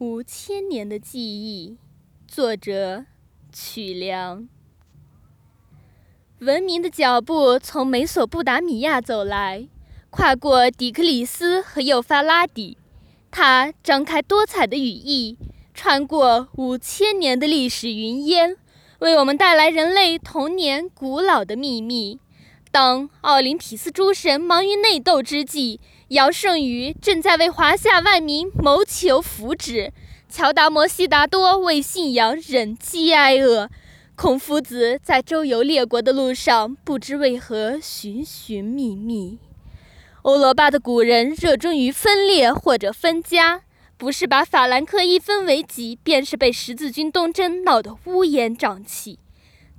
五千年的记忆，作者曲梁。文明的脚步从美索不达米亚走来，跨过底克里斯和幼发拉底，它张开多彩的羽翼，穿过五千年的历史云烟，为我们带来人类童年古老的秘密。当奥林匹斯诸神忙于内斗之际，尧舜禹正在为华夏万民谋求福祉；乔达摩悉达多为信仰忍饥挨饿；孔夫子在周游列国的路上不知为何寻寻觅觅；欧罗巴的古人热衷于分裂或者分家，不是把法兰克一分为几，便是被十字军东征闹得乌烟瘴气。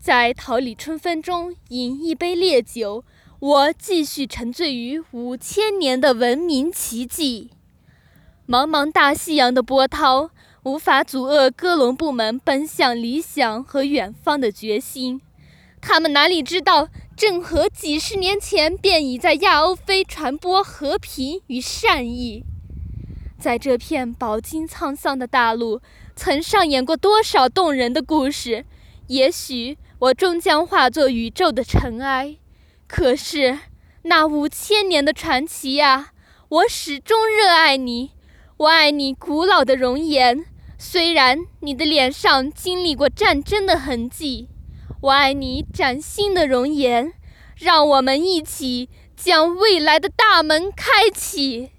在桃李春风中饮一杯烈酒，我继续沉醉于五千年的文明奇迹。茫茫大西洋的波涛无法阻遏哥伦布们奔向理想和远方的决心。他们哪里知道，郑和几十年前便已在亚欧非传播和平与善意。在这片饱经沧桑的大陆，曾上演过多少动人的故事？也许。我终将化作宇宙的尘埃，可是那五千年的传奇呀，我始终热爱你。我爱你古老的容颜，虽然你的脸上经历过战争的痕迹。我爱你崭新的容颜，让我们一起将未来的大门开启。